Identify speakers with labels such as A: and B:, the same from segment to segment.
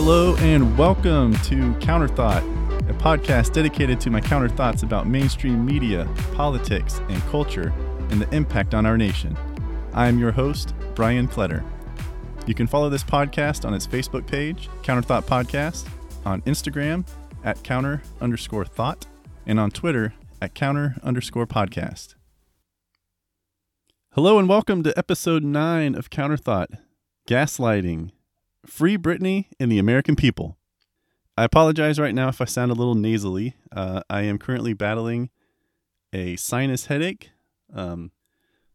A: Hello and welcome to Counterthought, a podcast dedicated to my counter thoughts about mainstream media, politics, and culture and the impact on our nation. I am your host, Brian Kletter. You can follow this podcast on its Facebook page, Counterthought Podcast, on Instagram at counter underscore thought, and on Twitter at counter underscore podcast. Hello and welcome to episode 9 of Counterthought Gaslighting Free Britney and the American People. I apologize right now if I sound a little nasally. Uh, I am currently battling a sinus headache, um,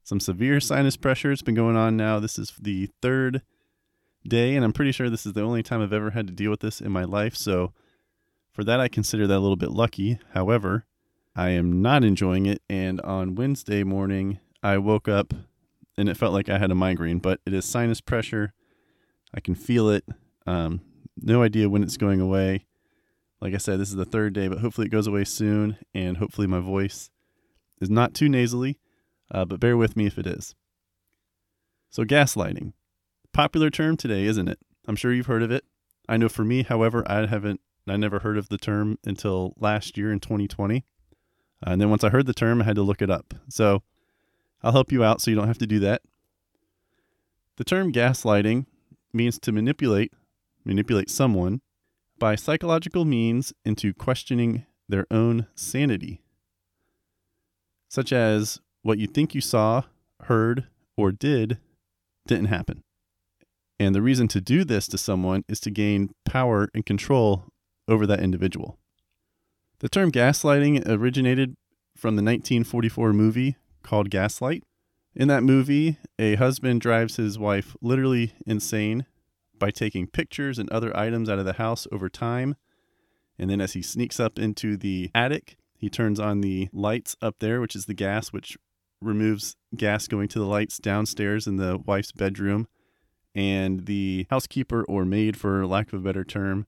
A: some severe sinus pressure. It's been going on now. This is the third day, and I'm pretty sure this is the only time I've ever had to deal with this in my life. So, for that, I consider that a little bit lucky. However, I am not enjoying it. And on Wednesday morning, I woke up and it felt like I had a migraine, but it is sinus pressure. I can feel it. Um, no idea when it's going away. Like I said, this is the third day, but hopefully it goes away soon, and hopefully my voice is not too nasally, uh, but bear with me if it is. So, gaslighting. Popular term today, isn't it? I'm sure you've heard of it. I know for me, however, I haven't, I never heard of the term until last year in 2020. Uh, and then once I heard the term, I had to look it up. So, I'll help you out so you don't have to do that. The term gaslighting means to manipulate, manipulate someone by psychological means into questioning their own sanity, such as what you think you saw, heard, or did didn't happen. And the reason to do this to someone is to gain power and control over that individual. The term gaslighting originated from the 1944 movie called Gaslight. In that movie, a husband drives his wife literally insane by taking pictures and other items out of the house over time. And then as he sneaks up into the attic, he turns on the lights up there, which is the gas, which removes gas going to the lights downstairs in the wife's bedroom. And the housekeeper or maid, for lack of a better term,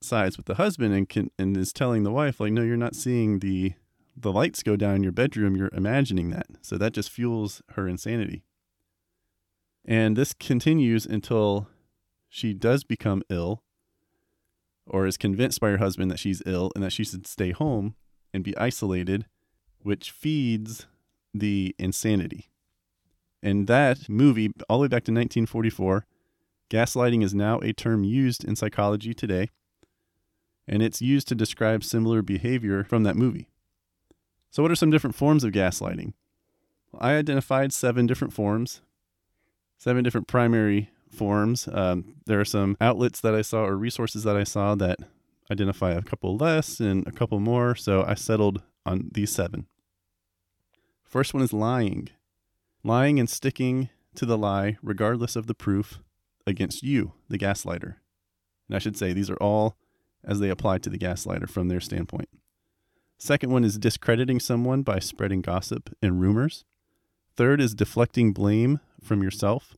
A: sides with the husband and can and is telling the wife, like, no, you're not seeing the the lights go down in your bedroom, you're imagining that. So that just fuels her insanity. And this continues until she does become ill or is convinced by her husband that she's ill and that she should stay home and be isolated, which feeds the insanity. And that movie, all the way back to 1944, gaslighting is now a term used in psychology today, and it's used to describe similar behavior from that movie. So, what are some different forms of gaslighting? Well, I identified seven different forms, seven different primary forms. Um, there are some outlets that I saw or resources that I saw that identify a couple less and a couple more. So, I settled on these seven. First one is lying. Lying and sticking to the lie, regardless of the proof, against you, the gaslighter. And I should say, these are all as they apply to the gaslighter from their standpoint. Second one is discrediting someone by spreading gossip and rumors. Third is deflecting blame from yourself.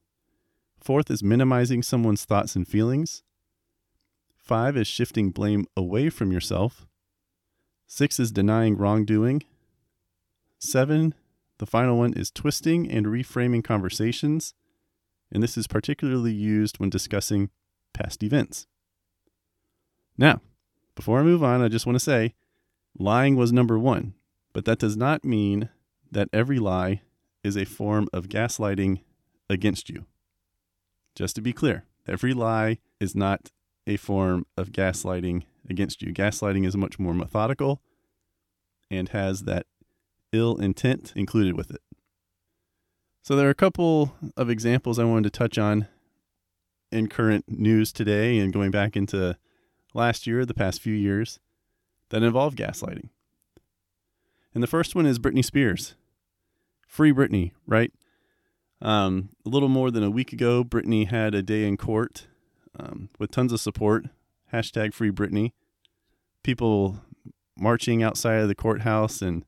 A: Fourth is minimizing someone's thoughts and feelings. Five is shifting blame away from yourself. Six is denying wrongdoing. Seven, the final one is twisting and reframing conversations. And this is particularly used when discussing past events. Now, before I move on, I just want to say Lying was number one, but that does not mean that every lie is a form of gaslighting against you. Just to be clear, every lie is not a form of gaslighting against you. Gaslighting is much more methodical and has that ill intent included with it. So, there are a couple of examples I wanted to touch on in current news today and going back into last year, the past few years that involve gaslighting. And the first one is Britney Spears. Free Britney, right? Um, a little more than a week ago, Britney had a day in court um, with tons of support. Hashtag Free Britney. People marching outside of the courthouse and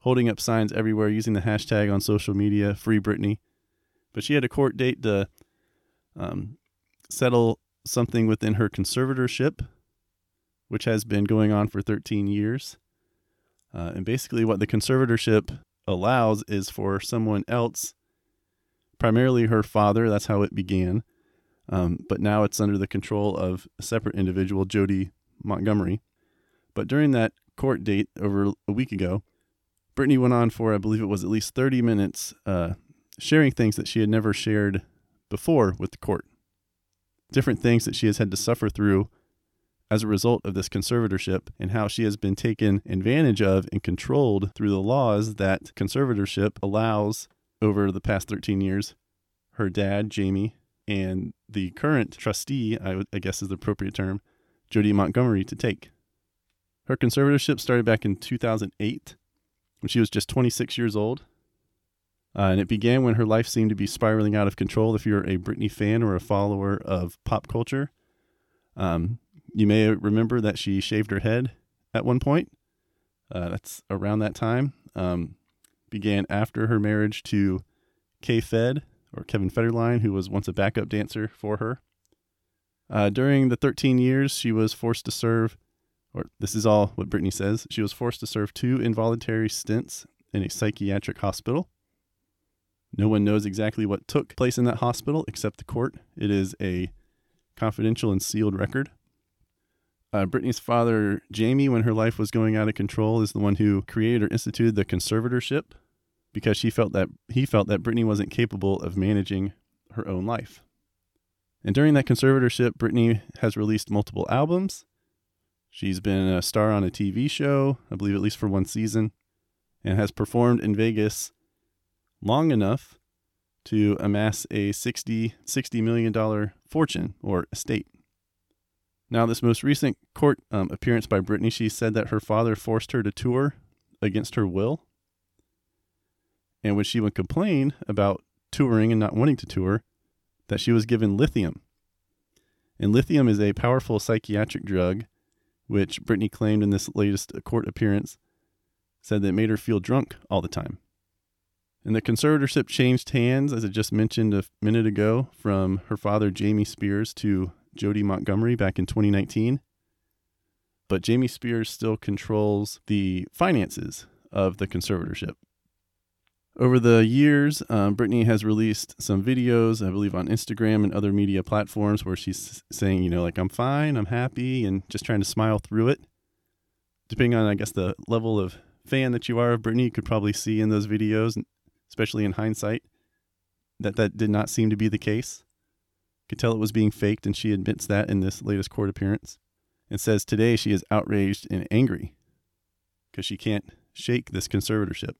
A: holding up signs everywhere using the hashtag on social media, Free Britney. But she had a court date to um, settle something within her conservatorship which has been going on for 13 years. Uh, and basically, what the conservatorship allows is for someone else, primarily her father, that's how it began, Um, but now it's under the control of a separate individual, Jodi Montgomery. But during that court date over a week ago, Britney went on for, I believe it was at least 30 minutes, uh, sharing things that she had never shared before with the court. Different things that she has had to suffer through as a result of this conservatorship and how she has been taken advantage of and controlled through the laws that conservatorship allows over the past 13 years. Her dad, Jamie, and the current trustee, I, guess is the appropriate term, Jodi Montgomery, to take. Her conservatorship started back in 2008 when she was just 26 years old. Uh, and it began when her life seemed to be spiraling out of control. If you're a Britney fan or a follower of pop culture, um, you may remember that she shaved her head at one point. Uh, that's around that time. Um, began after her marriage to K Fed or Kevin Federline, who was once a backup dancer for her. Uh, during the 13 years, she was forced to serve, or this is all what Britney says, she was forced to serve two involuntary stints in a psychiatric hospital. No one knows exactly what took place in that hospital except the court. It is a confidential and sealed record. Uh, Britney's father, Jamie, when her life was going out of control, is the one who created or instituted the conservatorship because she felt that he felt that Britney wasn't capable of managing her own life. And during that conservatorship, Britney has released multiple albums. She's been a star on a TV show, I believe at least for one season, and has performed in Vegas long enough to amass a 60, $60 million fortune or estate. Now, this most recent court um, appearance by Britney, she said that her father forced her to tour against her will. And when she would complain about touring and not wanting to tour, that she was given lithium. And lithium is a powerful psychiatric drug, which Britney claimed in this latest court appearance said that made her feel drunk all the time. And the conservatorship changed hands, as I just mentioned a minute ago, from her father, Jamie Spears, to Jodi Montgomery back in 2019. But Jamie Spears still controls the finances of the conservatorship. Over the years, um, Britney has released some videos, I believe, on Instagram and other media platforms where she's saying, you know, like, I'm fine, I'm happy, and just trying to smile through it. Depending on, I guess, the level of fan that you are of Britney, you could probably see in those videos, especially in hindsight, that that did not seem to be the case. Could tell it was being faked, and she admits that in this latest court appearance. And says today she is outraged and angry because she can't shake this conservatorship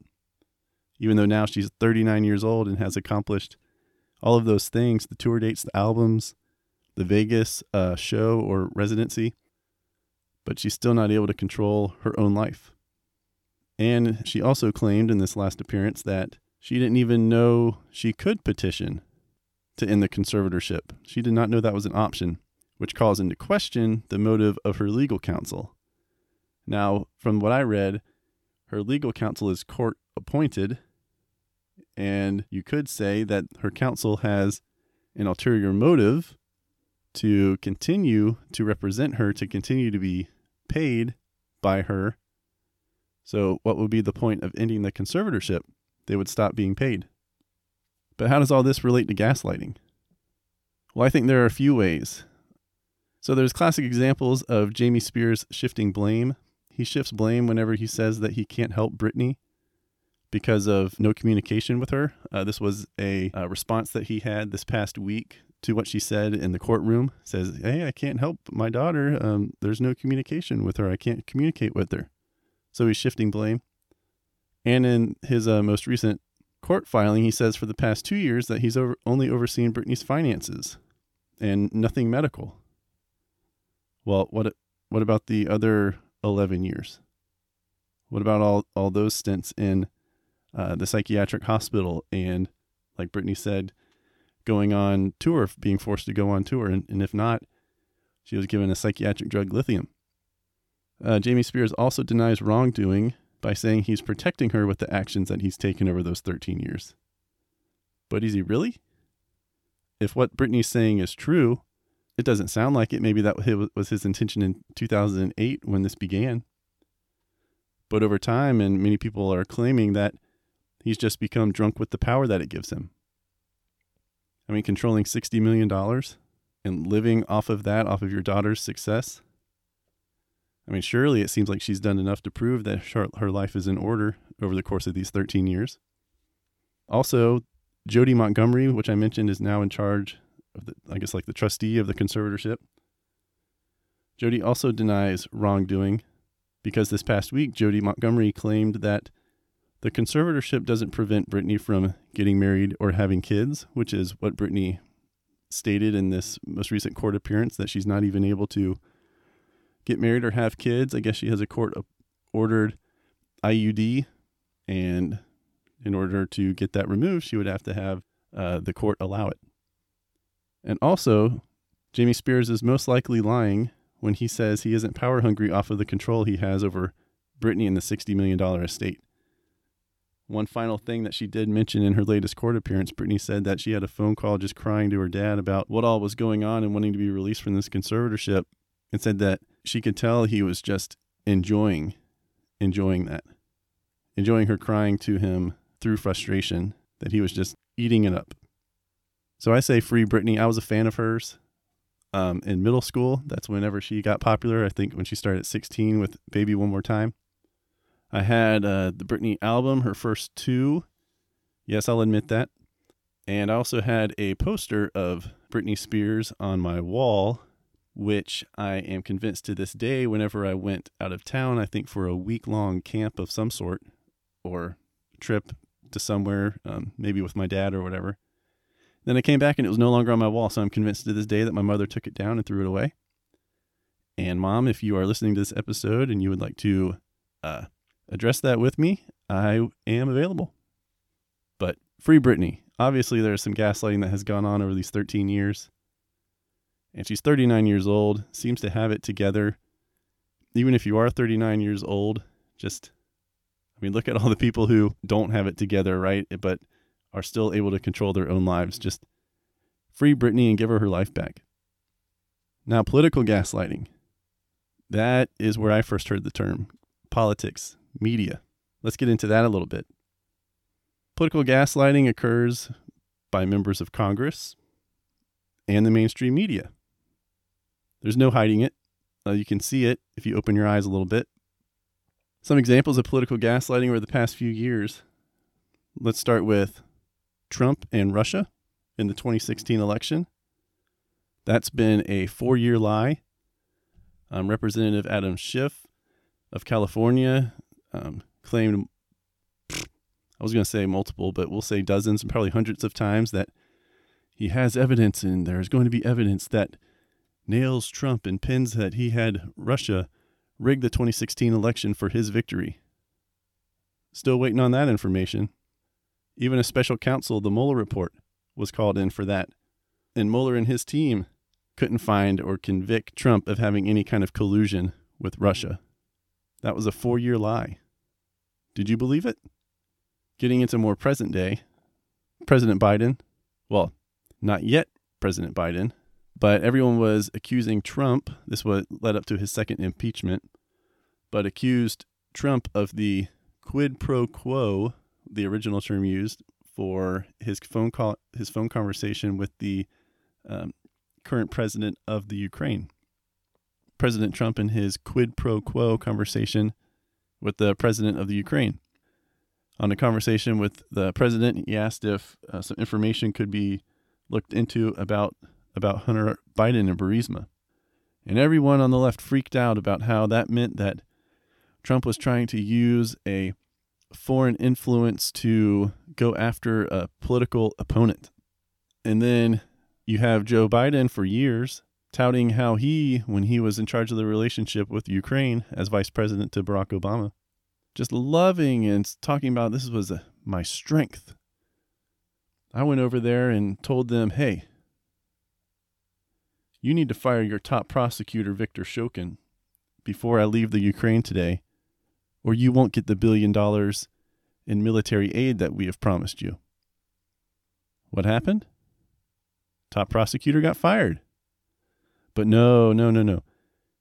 A: even though now she's 39 years old and has accomplished all of those things the tour dates, the albums, the Vegas uh, show or residency. But she's still not able to control her own life. And she also claimed in this last appearance that she didn't even know she could petition to end the conservatorship. She did not know that was an option, which calls into question the motive of her legal counsel. Now, from what I read, her legal counsel is court appointed, and you could say that her counsel has an ulterior motive to continue to represent her, to continue to be paid by her. So, what would be the point of ending the conservatorship? They would stop being paid. But how does all this relate to gaslighting? Well, I think there are a few ways. So, there's classic examples of Jamie Spears shifting blame. He shifts blame whenever he says that he can't help Britney because of no communication with her. Uh, this was a, a, response that he had this past week to what she said in the courtroom. Says, "Hey, I can't help my daughter. Um, there's no communication with her. I can't communicate with her." So he's shifting blame. And in his uh, most recent court filing, he says for the past two years that he's over, only overseen Britney's finances and nothing medical. Well, what what about the other eleven years? What about all all those stints in uh, the psychiatric hospital and, like Britney said, going on tour, being forced to go on tour. And, and if not, she was given a psychiatric drug, lithium. Uh, Jamie Spears also denies wrongdoing by saying he's protecting her with the actions that he's taken over those 13 years. But is he really? If what Britney's saying is true, it doesn't sound like it. Maybe that was his intention in 2008 when this began. But over time, and many people are claiming that He's just become drunk with the power that it gives him. I mean, controlling $60 million and living off of that, off of your daughter's success. I mean, surely it seems like she's done enough to prove that her, life is in order over the course of these 13 years. Also, Jodi Montgomery, which I mentioned, is now in charge of the, I guess, like the trustee of the conservatorship. Jodi also denies wrongdoing because this past week, Jodi Montgomery claimed that the conservatorship doesn't prevent Britney from getting married or having kids, which is what Britney stated in this most recent court appearance that she's not even able to get married or have kids. I guess she has a court ordered IUD, and in order to get that removed, she would have to have uh, the court allow it. And also, Jamie Spears is most likely lying when he says he isn't power hungry off of the control he has over Britney and the $60 million estate. One final thing that she did mention in her latest court appearance, Britney said that she had a phone call just crying to her dad about what all was going on and wanting to be released from this conservatorship, and said that she could tell he was just enjoying, enjoying that, enjoying her crying to him through frustration, that he was just eating it up. So I say free Britney. I was a fan of hers um, in middle school. That's whenever she got popular. I think when she started at 16 with Baby One More Time. I had uh, the Britney album, her first two. Yes, I'll admit that. And I also had a poster of Britney Spears on my wall, which I am convinced to this day, whenever I went out of town, I think for a week long camp of some sort or trip to somewhere, um, maybe with my dad or whatever. Then I came back and it was no longer on my wall. So I'm convinced to this day that my mother took it down and threw it away. And mom, if you are listening to this episode and you would like to uh, address that with me, I am available. But free Britney. Obviously, there's some gaslighting that has gone on over these 13 years. And she's 39 years old, seems to have it together. Even if you are 39 years old, just, I mean, look at all the people who don't have it together, right? But are still able to control their own lives. Just free Britney and give her her life back. Now, political gaslighting. That is where I first heard the term politics, media. Let's get into that a little bit. Political gaslighting occurs by members of Congress and the mainstream media. There's no hiding it. Uh, you can see it if you open your eyes a little bit. Some examples of political gaslighting over the past few years. Let's start with Trump and Russia in the 2016 election. That's been a four year lie. Um, Representative Adam Schiff of California um, claimed, I was going to say multiple, but we'll say dozens and probably hundreds of times that he has evidence and there's going to be evidence that nails Trump and pins that he had Russia rig the 2016 election for his victory. Still waiting on that information. Even a special counsel, the Mueller report, was called in for that. And Mueller and his team couldn't find or convict Trump of having any kind of collusion with Russia. That was a four year lie. Did you believe it? Getting into more present day, President Biden, well, not yet President Biden, but everyone was accusing Trump. This was led up to his second impeachment, but accused Trump of the quid pro quo the original term used for his phone call, his phone conversation with the um, current president of the Ukraine. President Trump and his quid pro quo conversation with the president of the Ukraine. On a conversation with the president, he asked if uh, some information could be looked into about about Hunter Biden and Burisma. And everyone on the left freaked out about how that meant that Trump was trying to use a foreign influence to go after a political opponent. And then you have Joe Biden for years touting how he, when he was in charge of the relationship with Ukraine as vice president to Barack Obama, just loving and talking about this was a, my strength. I went over there and told them, hey, you need to fire your top prosecutor, Victor Shokin, before I leave the Ukraine today or you won't get the billion dollars in military aid that we have promised you. What happened? Top prosecutor got fired. But no, no, no, no.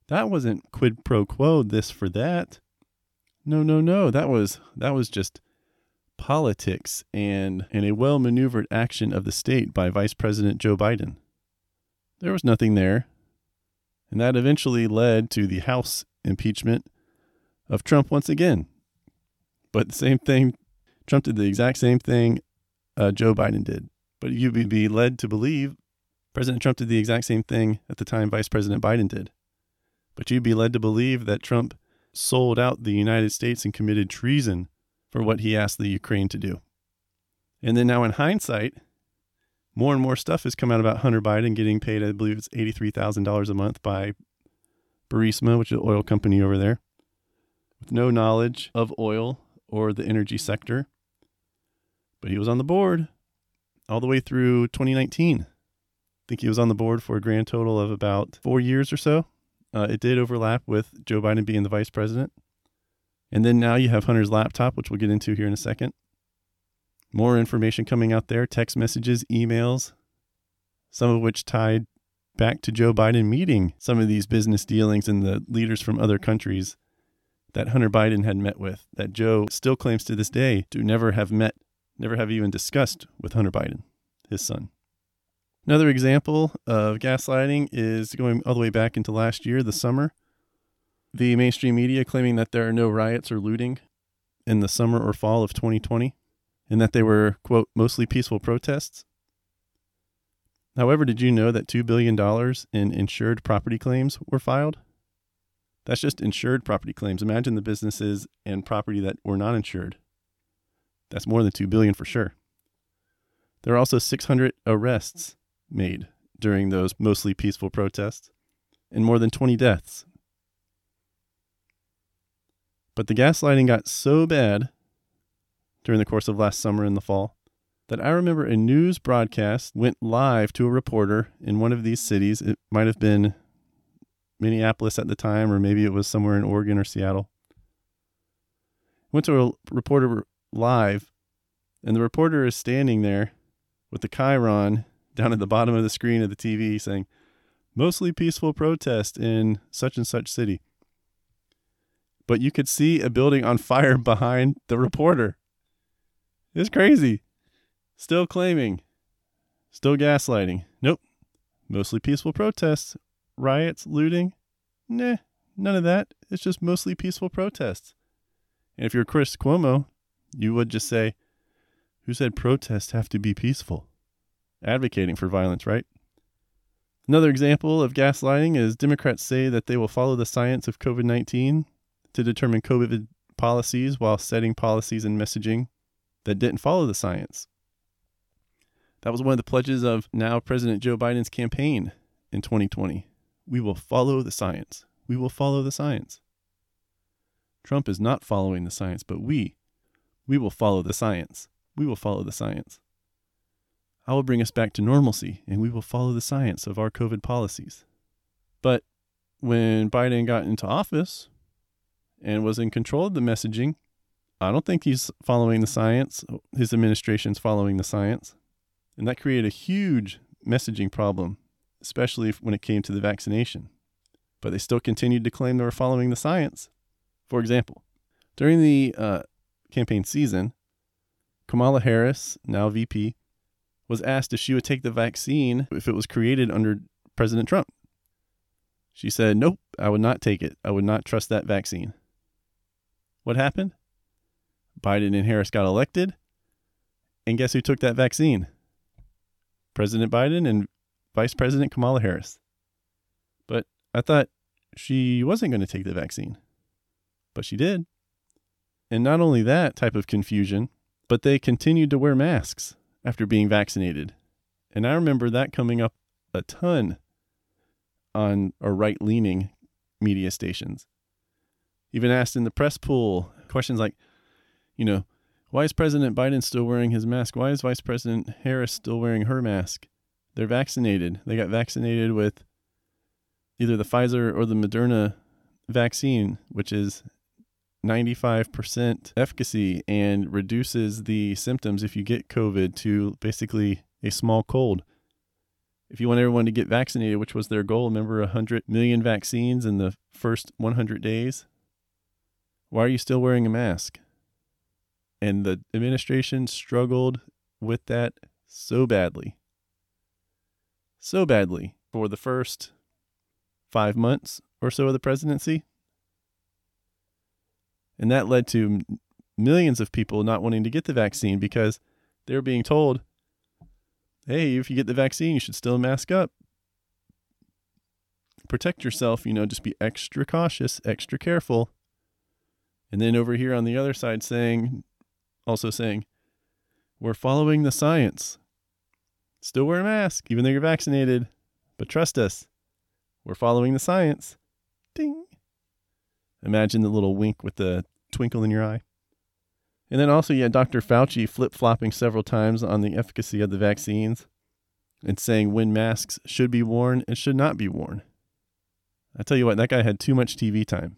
A: That wasn't quid pro quo this for that. No, no, no. That was that was just politics and and a well maneuvered action of the state by Vice President Joe Biden. There was nothing there. And that eventually led to the House impeachment of Trump once again. But the same thing, Trump did the exact same thing uh, Joe Biden did. But you'd be led to believe President Trump did the exact same thing at the time Vice President Biden did. But you'd be led to believe that Trump sold out the United States and committed treason for what he asked the Ukraine to do. And then now, in hindsight, more and more stuff has come out about Hunter Biden getting paid, I believe it's $83,000 a month by Burisma, which is an oil company over there, with no knowledge of oil or the energy sector. But he was on the board all the way through 2019. I think he was on the board for a grand total of about four years or so. Uh, it did overlap with Joe Biden being the vice president. And then now you have Hunter's laptop, which we'll get into here in a second. More information coming out there text messages, emails, some of which tied back to Joe Biden meeting some of these business dealings and the leaders from other countries that Hunter Biden had met with, that Joe still claims to this day to never have met, never have even discussed with Hunter Biden, his son. Another example of gaslighting is going all the way back into last year, the summer. The mainstream media claiming that there are no riots or looting in the summer or fall of 2020 and that they were, quote, mostly peaceful protests. However, did you know that $2 billion in insured property claims were filed? That's just insured property claims. Imagine the businesses and property that were not insured. That's more than 2 billion for sure. There are also 600 arrests made during those mostly peaceful protests and more than 20 deaths. But the gaslighting got so bad during the course of last summer and the fall that I remember a news broadcast went live to a reporter in one of these cities. It might have been Minneapolis at the time, or maybe it was somewhere in Oregon or Seattle. Went to a reporter live, and the reporter is standing there with the chyron down at the bottom of the screen of the TV saying, mostly peaceful protest in such and such city. But you could see a building on fire behind the reporter. It's crazy. Still claiming, still gaslighting. Nope. Mostly peaceful protests, riots, looting. Nah, none of that. It's just mostly peaceful protests. And if you're Chris Cuomo, you would just say, Who said protests have to be peaceful? advocating for violence, right? Another example of gaslighting is Democrats say that they will follow the science of COVID 19 to determine COVID policies while setting policies and messaging that didn't follow the science. That was one of the pledges of now President Joe Biden's campaign in 2020. We will follow the science. We will follow the science. Trump is not following the science, but we, we will follow the science. We will follow the science. I will bring us back to normalcy and we will follow the science of our COVID policies. But when Biden got into office and was in control of the messaging, I don't think he's following the science. His administration's following the science. And that created a huge messaging problem, especially when it came to the vaccination. But they still continued to claim they were following the science. For example, during the uh, campaign season, Kamala Harris, now VP, was asked if she would take the vaccine if it was created under President Trump. She said, Nope, I would not take it. I would not trust that vaccine. What happened? Biden and Harris got elected. And guess who took that vaccine? President Biden and Vice President Kamala Harris. But I thought she wasn't going to take the vaccine. But she did. And not only that type of confusion, but they continued to wear masks after being vaccinated. And I remember that coming up a ton on a right leaning media stations. Even asked in the press pool questions like, you know, why is President Biden still wearing his mask? Why is Vice President Harris still wearing her mask? They're vaccinated. They got vaccinated with either the Pfizer or the Moderna vaccine, which is 95% efficacy and reduces the symptoms if you get COVID to basically a small cold. If you want everyone to get vaccinated, which was their goal, remember 100 million vaccines in the first 100 days? Why are you still wearing a mask? And the administration struggled with that so badly. So badly. for the first five months or so of the presidency. And that led to millions of people not wanting to get the vaccine because they're being told, hey, if you get the vaccine, you should still mask up. Protect yourself, you know, just be extra cautious, extra careful. And then over here on the other side, saying, also saying, we're following the science. Still wear a mask, even though you're vaccinated. But trust us, we're following the science. Ding. Imagine the little wink with the twinkle in your eye. And then also, yeah, Dr. Fauci flip flopping several times on the efficacy of the vaccines and saying when masks should be worn and should not be worn. I tell you what, that guy had too much TV time.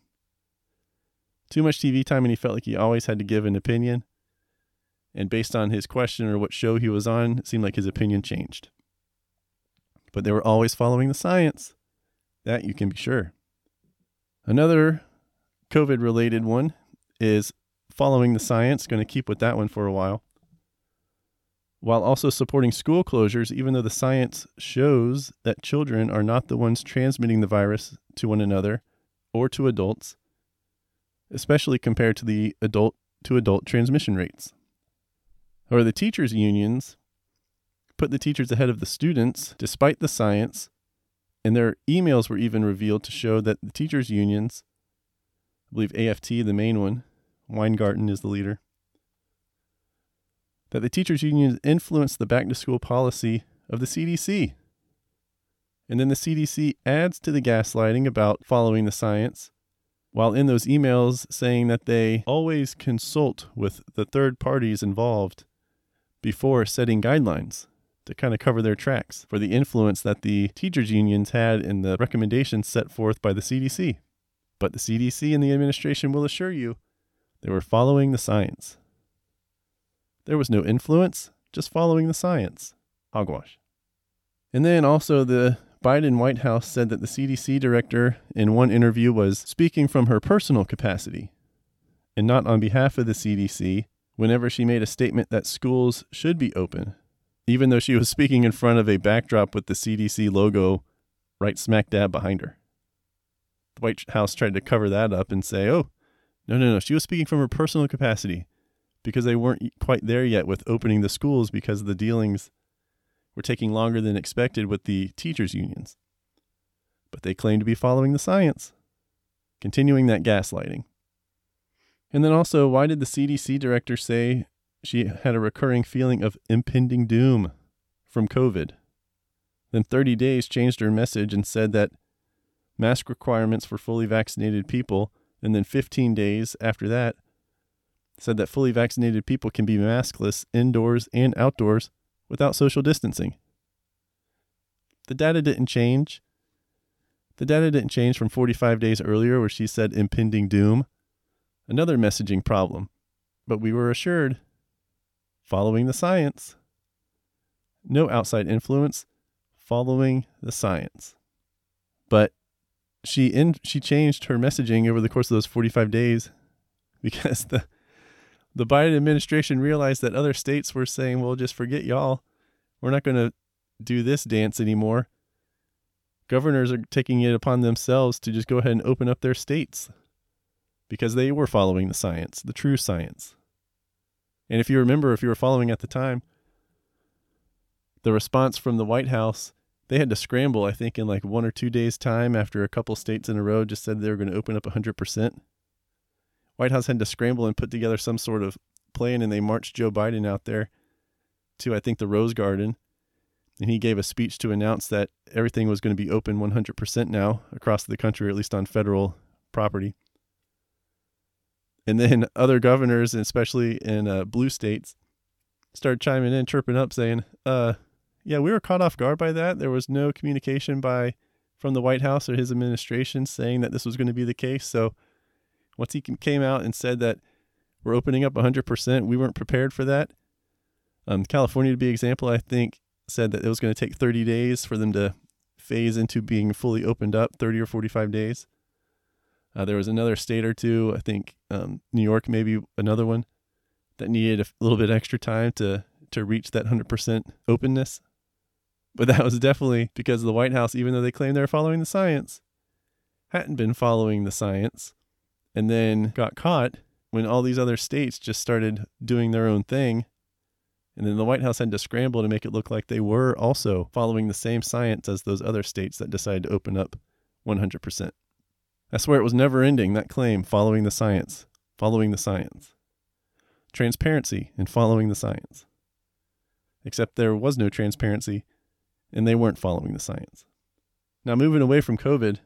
A: Too much TV time, and he felt like he always had to give an opinion. And based on his question or what show he was on, it seemed like his opinion changed. But they were always following the science. That you can be sure. Another COVID related one is following the science, going to keep with that one for a while, while also supporting school closures, even though the science shows that children are not the ones transmitting the virus to one another or to adults, especially compared to the adult to adult transmission rates. Or the teachers' unions put the teachers ahead of the students despite the science, and their emails were even revealed to show that the teachers' unions, I believe AFT, the main one, Weingarten is the leader, that the teachers' unions influenced the back to school policy of the CDC. And then the CDC adds to the gaslighting about following the science, while in those emails saying that they always consult with the third parties involved before setting guidelines to kind of cover their tracks for the influence that the teachers' unions had in the recommendations set forth by the CDC. But the CDC and the administration will assure you they were following the science. There was no influence, just following the science. Hogwash. And then also, the Biden White House said that the CDC director in one interview was speaking from her personal capacity and not on behalf of the CDC whenever she made a statement that schools should be open, even though she was speaking in front of a backdrop with the CDC logo right smack dab behind her. The White House tried to cover that up and say, oh, no, no, no. She was speaking from her personal capacity because they weren't quite there yet with opening the schools because the dealings were taking longer than expected with the teachers' unions. But they claim to be following the science, continuing that gaslighting. And then also, why did the CDC director say she had a recurring feeling of impending doom from COVID? Then 30 Days changed her message and said that mask requirements for fully vaccinated people and then 15 days after that said that fully vaccinated people can be maskless indoors and outdoors without social distancing. The data didn't change. The data didn't change from 45 days earlier, where she said impending doom, another messaging problem. But we were assured, following the science, no outside influence, following the science. But she in she changed her messaging over the course of those 45 days because the the Biden administration realized that other states were saying, "Well, just forget y'all. We're not going to do this dance anymore." Governors are taking it upon themselves to just go ahead and open up their states because they were following the science, the true science. And if you remember, if you were following at the time, the response from the White House they had to scramble, I think, in like one or two days' time after a couple states in a row just said they were going to open up 100%. White House had to scramble and put together some sort of plan, and they marched Joe Biden out there to, I think, the Rose Garden. And he gave a speech to announce that everything was going to be open 100% now across the country, or at least on federal property. And then other governors, especially in uh, blue states, start chiming in, chirping up, saying, uh, yeah, we were caught off guard by that. There was no communication by from the White House or his administration saying that this was going to be the case. So once he came out and said that we're opening up 100%, we weren't prepared for that. Um, California, to be example, I think said that it was going to take 30 days for them to phase into being fully opened up, 30 or 45 days. Uh, there was another state or two, I think um, New York, maybe another one, that needed a little bit extra time to to reach that 100% openness But that was definitely because the White House, even though they claimed they were following the science, hadn't been following the science and then got caught when all these other states just started doing their own thing. And then the White House had to scramble to make it look like they were also following the same science as those other states that decided to open up 100%. I swear it was never ending, that claim, following the science, following the science. Transparency in following the science. Except there was no transparency and they weren't following the science. Now, moving away from COVID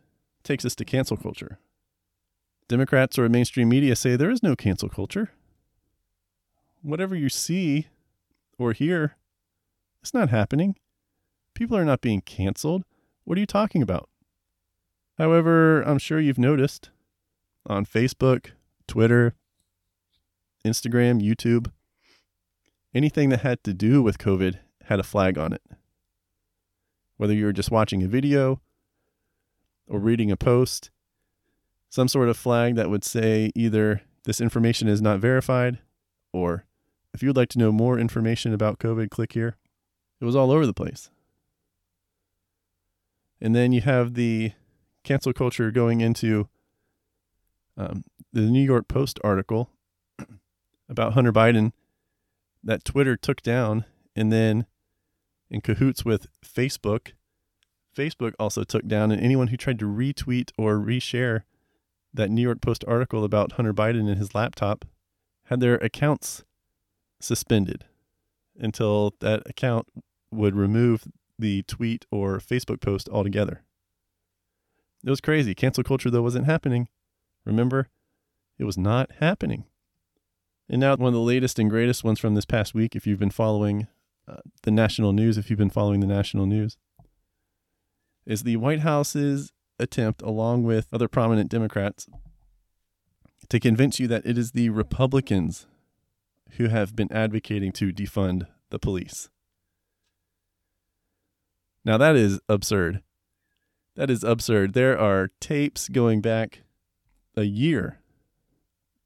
A: takes us to cancel culture. Democrats or mainstream media say there is no cancel culture. Whatever you see or hear, it's not happening. People are not being canceled. What are you talking about? However, I'm sure you've noticed on Facebook, Twitter, Instagram, YouTube, anything that had to do with COVID had a flag on it. Whether you were just watching a video or reading a post, some sort of flag that would say either this information is not verified or if you would like to know more information about COVID, click here. It was all over the place. And then you have the cancel culture going into um, the New York Post article about Hunter Biden that Twitter took down, and then in cahoots with Facebook, Facebook also took down, and anyone who tried to retweet or reshare that New York Post article about Hunter Biden and his laptop had their accounts suspended until that account would remove the tweet or Facebook post altogether. It was crazy. Cancel culture, though, wasn't happening. Remember, it was not happening. And now, one of the latest and greatest ones from this past week, if you've been following uh, the national news, if you've been following the national news, is the White House's attempt, along with other prominent Democrats, to convince you that it is the Republicans who have been advocating to defund the police. Now, that is absurd. That is absurd. There are tapes going back a year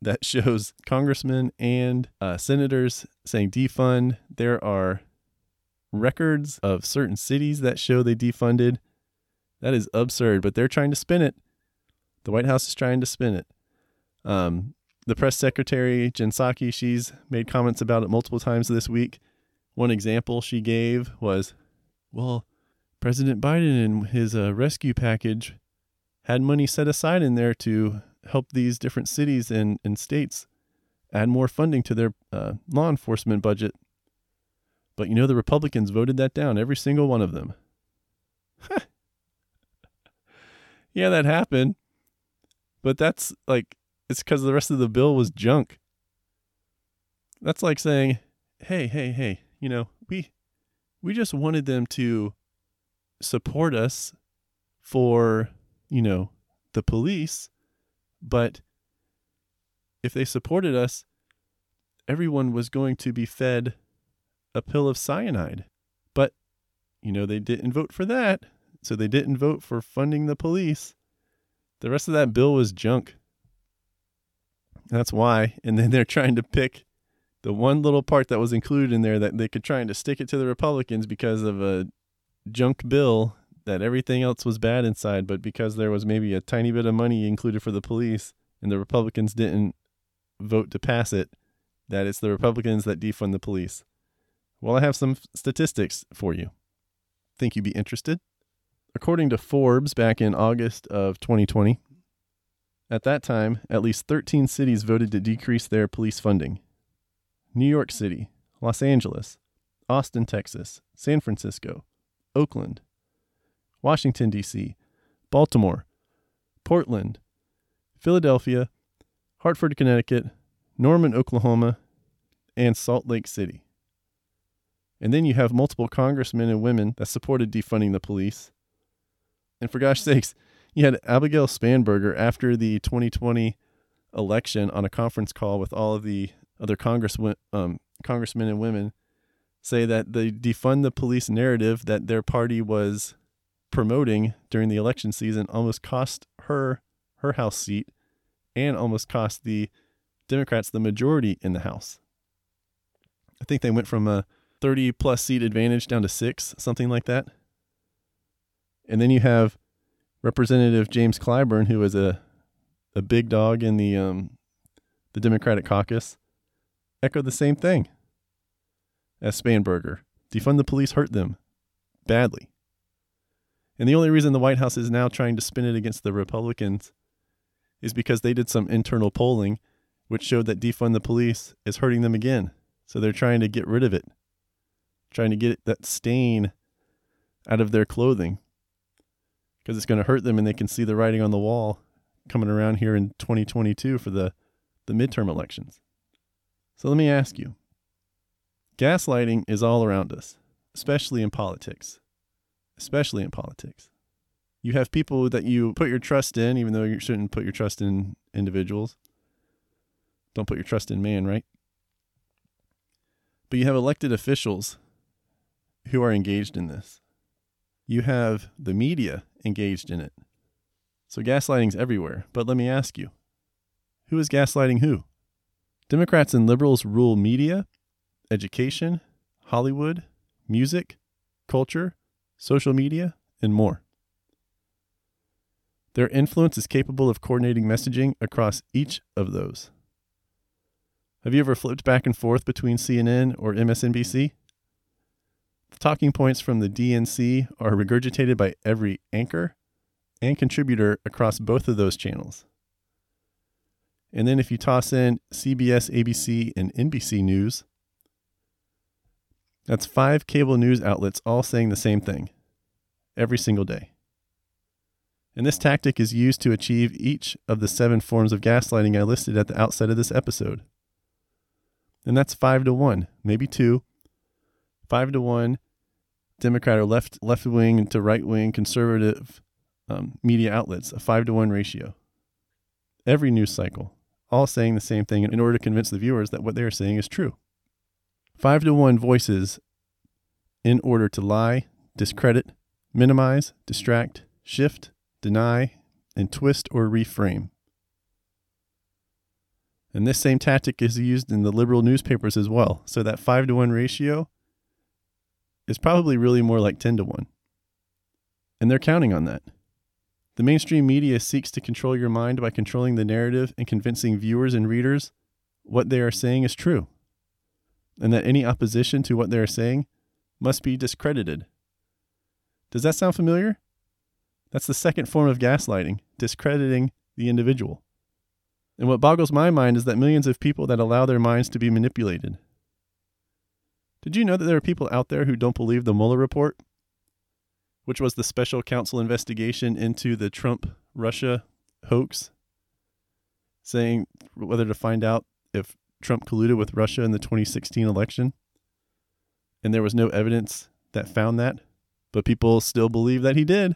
A: that shows congressmen and uh, senators saying defund. There are records of certain cities that show they defunded. That is absurd, but they're trying to spin it. The White House is trying to spin it. Um, the press secretary, Jen Psaki, she's made comments about it multiple times this week. One example she gave was, well, President Biden and his uh, rescue package had money set aside in there to help these different cities and, and states add more funding to their uh, law enforcement budget. But you know, the Republicans voted that down, every single one of them. yeah, that happened. But that's like, it's because the rest of the bill was junk. That's like saying, hey, hey, hey, you know, we we just wanted them to support us for, you know, the police, but if they supported us, everyone was going to be fed a pill of cyanide. But, you know, they didn't vote for that. So they didn't vote for funding the police. The rest of that bill was junk. That's why. And then they're trying to pick the one little part that was included in there that they could try to stick it to the Republicans because of a junk bill that everything else was bad inside, but because there was maybe a tiny bit of money included for the police and the Republicans didn't vote to pass it, that it's the Republicans that defund the police. Well, I have some statistics for you. Think you'd be interested? According to Forbes back in August of 2020, at that time, at least 13 cities voted to decrease their police funding New York City, Los Angeles, Austin, Texas, San Francisco, Oakland, Washington, D.C., Baltimore, Portland, Philadelphia, Hartford, Connecticut, Norman, Oklahoma, and Salt Lake City. And then you have multiple congressmen and women that supported defunding the police. And for gosh sakes, you had Abigail Spanberger after the 2020 election on a conference call with all of the other um, congressmen and women say that the defund the police narrative that their party was promoting during the election season almost cost her her house seat and almost cost the Democrats the majority in the House. I think they went from a 30 plus seat advantage down to six, something like that. And then you have Representative James Clyburn, who is a, a big dog in the, um, the Democratic caucus, echo the same thing as Spanberger. Defund the police hurt them badly. And the only reason the White House is now trying to spin it against the Republicans is because they did some internal polling which showed that defund the police is hurting them again. So they're trying to get rid of it, trying to get that stain out of their clothing because it's going to hurt them and they can see the writing on the wall coming around here in 2022 for the, the midterm elections. So let me ask you gaslighting is all around us, especially in politics especially in politics. You have people that you put your trust in, even though you shouldn't put your trust in individuals. Don't put your trust in man, right? But you have elected officials who are engaged in this. You have the media engaged in it. So gaslighting's everywhere. But let me ask you who is gaslighting who? Democrats and liberals rule media, education, Hollywood, music, culture, social media, and more. Their influence is capable of coordinating messaging across each of those. Have you ever flipped back and forth between CNN or MSNBC? The talking points from the DNC are regurgitated by every anchor and contributor across both of those channels. And then if you toss in CBS, ABC, and NBC News, that's five cable news outlets all saying the same thing every single day. And this tactic is used to achieve each of the seven forms of gaslighting I listed at the outset of this episode. And that's five to one, maybe two. Five to one Democrat or left left wing to right wing conservative um, media outlets, a five to one ratio. Every news cycle, all saying the same thing in order to convince the viewers that what they are saying is true. Five to one voices in order to lie, discredit, minimize, distract, shift, deny, and twist or reframe. And this same tactic is used in the liberal newspapers as well. So that 5 to 1 ratio is probably really more like 10 to 1. And they're counting on that. The mainstream media seeks to control your mind by controlling the narrative and convincing viewers and readers what they are saying is true, and that any opposition to what they are saying must be discredited does that sound familiar? That's the second form of gaslighting, discrediting the individual. And what boggles my mind is that millions of people that allow their minds to be manipulated. Did you know that there are people out there who don't believe the Mueller report, which was the special counsel investigation into the Trump Russia hoax, saying whether to find out if Trump colluded with Russia in the 2016 election? And there was no evidence that found that but people still believe that he did,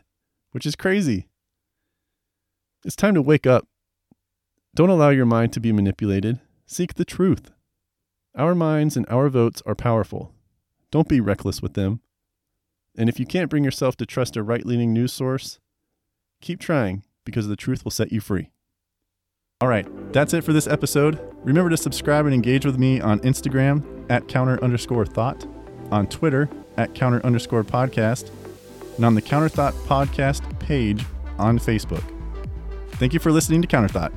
A: which is crazy. It's time to wake up. Don't allow your mind to be manipulated. Seek the truth. Our minds and our votes are powerful. Don't be reckless with them. And if you can't bring yourself to trust a right leaning news source, keep trying because the truth will set you free. All right, that's it for this episode. Remember to subscribe and engage with me on Instagram at counter underscore thought, on Twitter at counter underscore podcast and on the Counterthought podcast page on Facebook. Thank you for listening to Counterthought.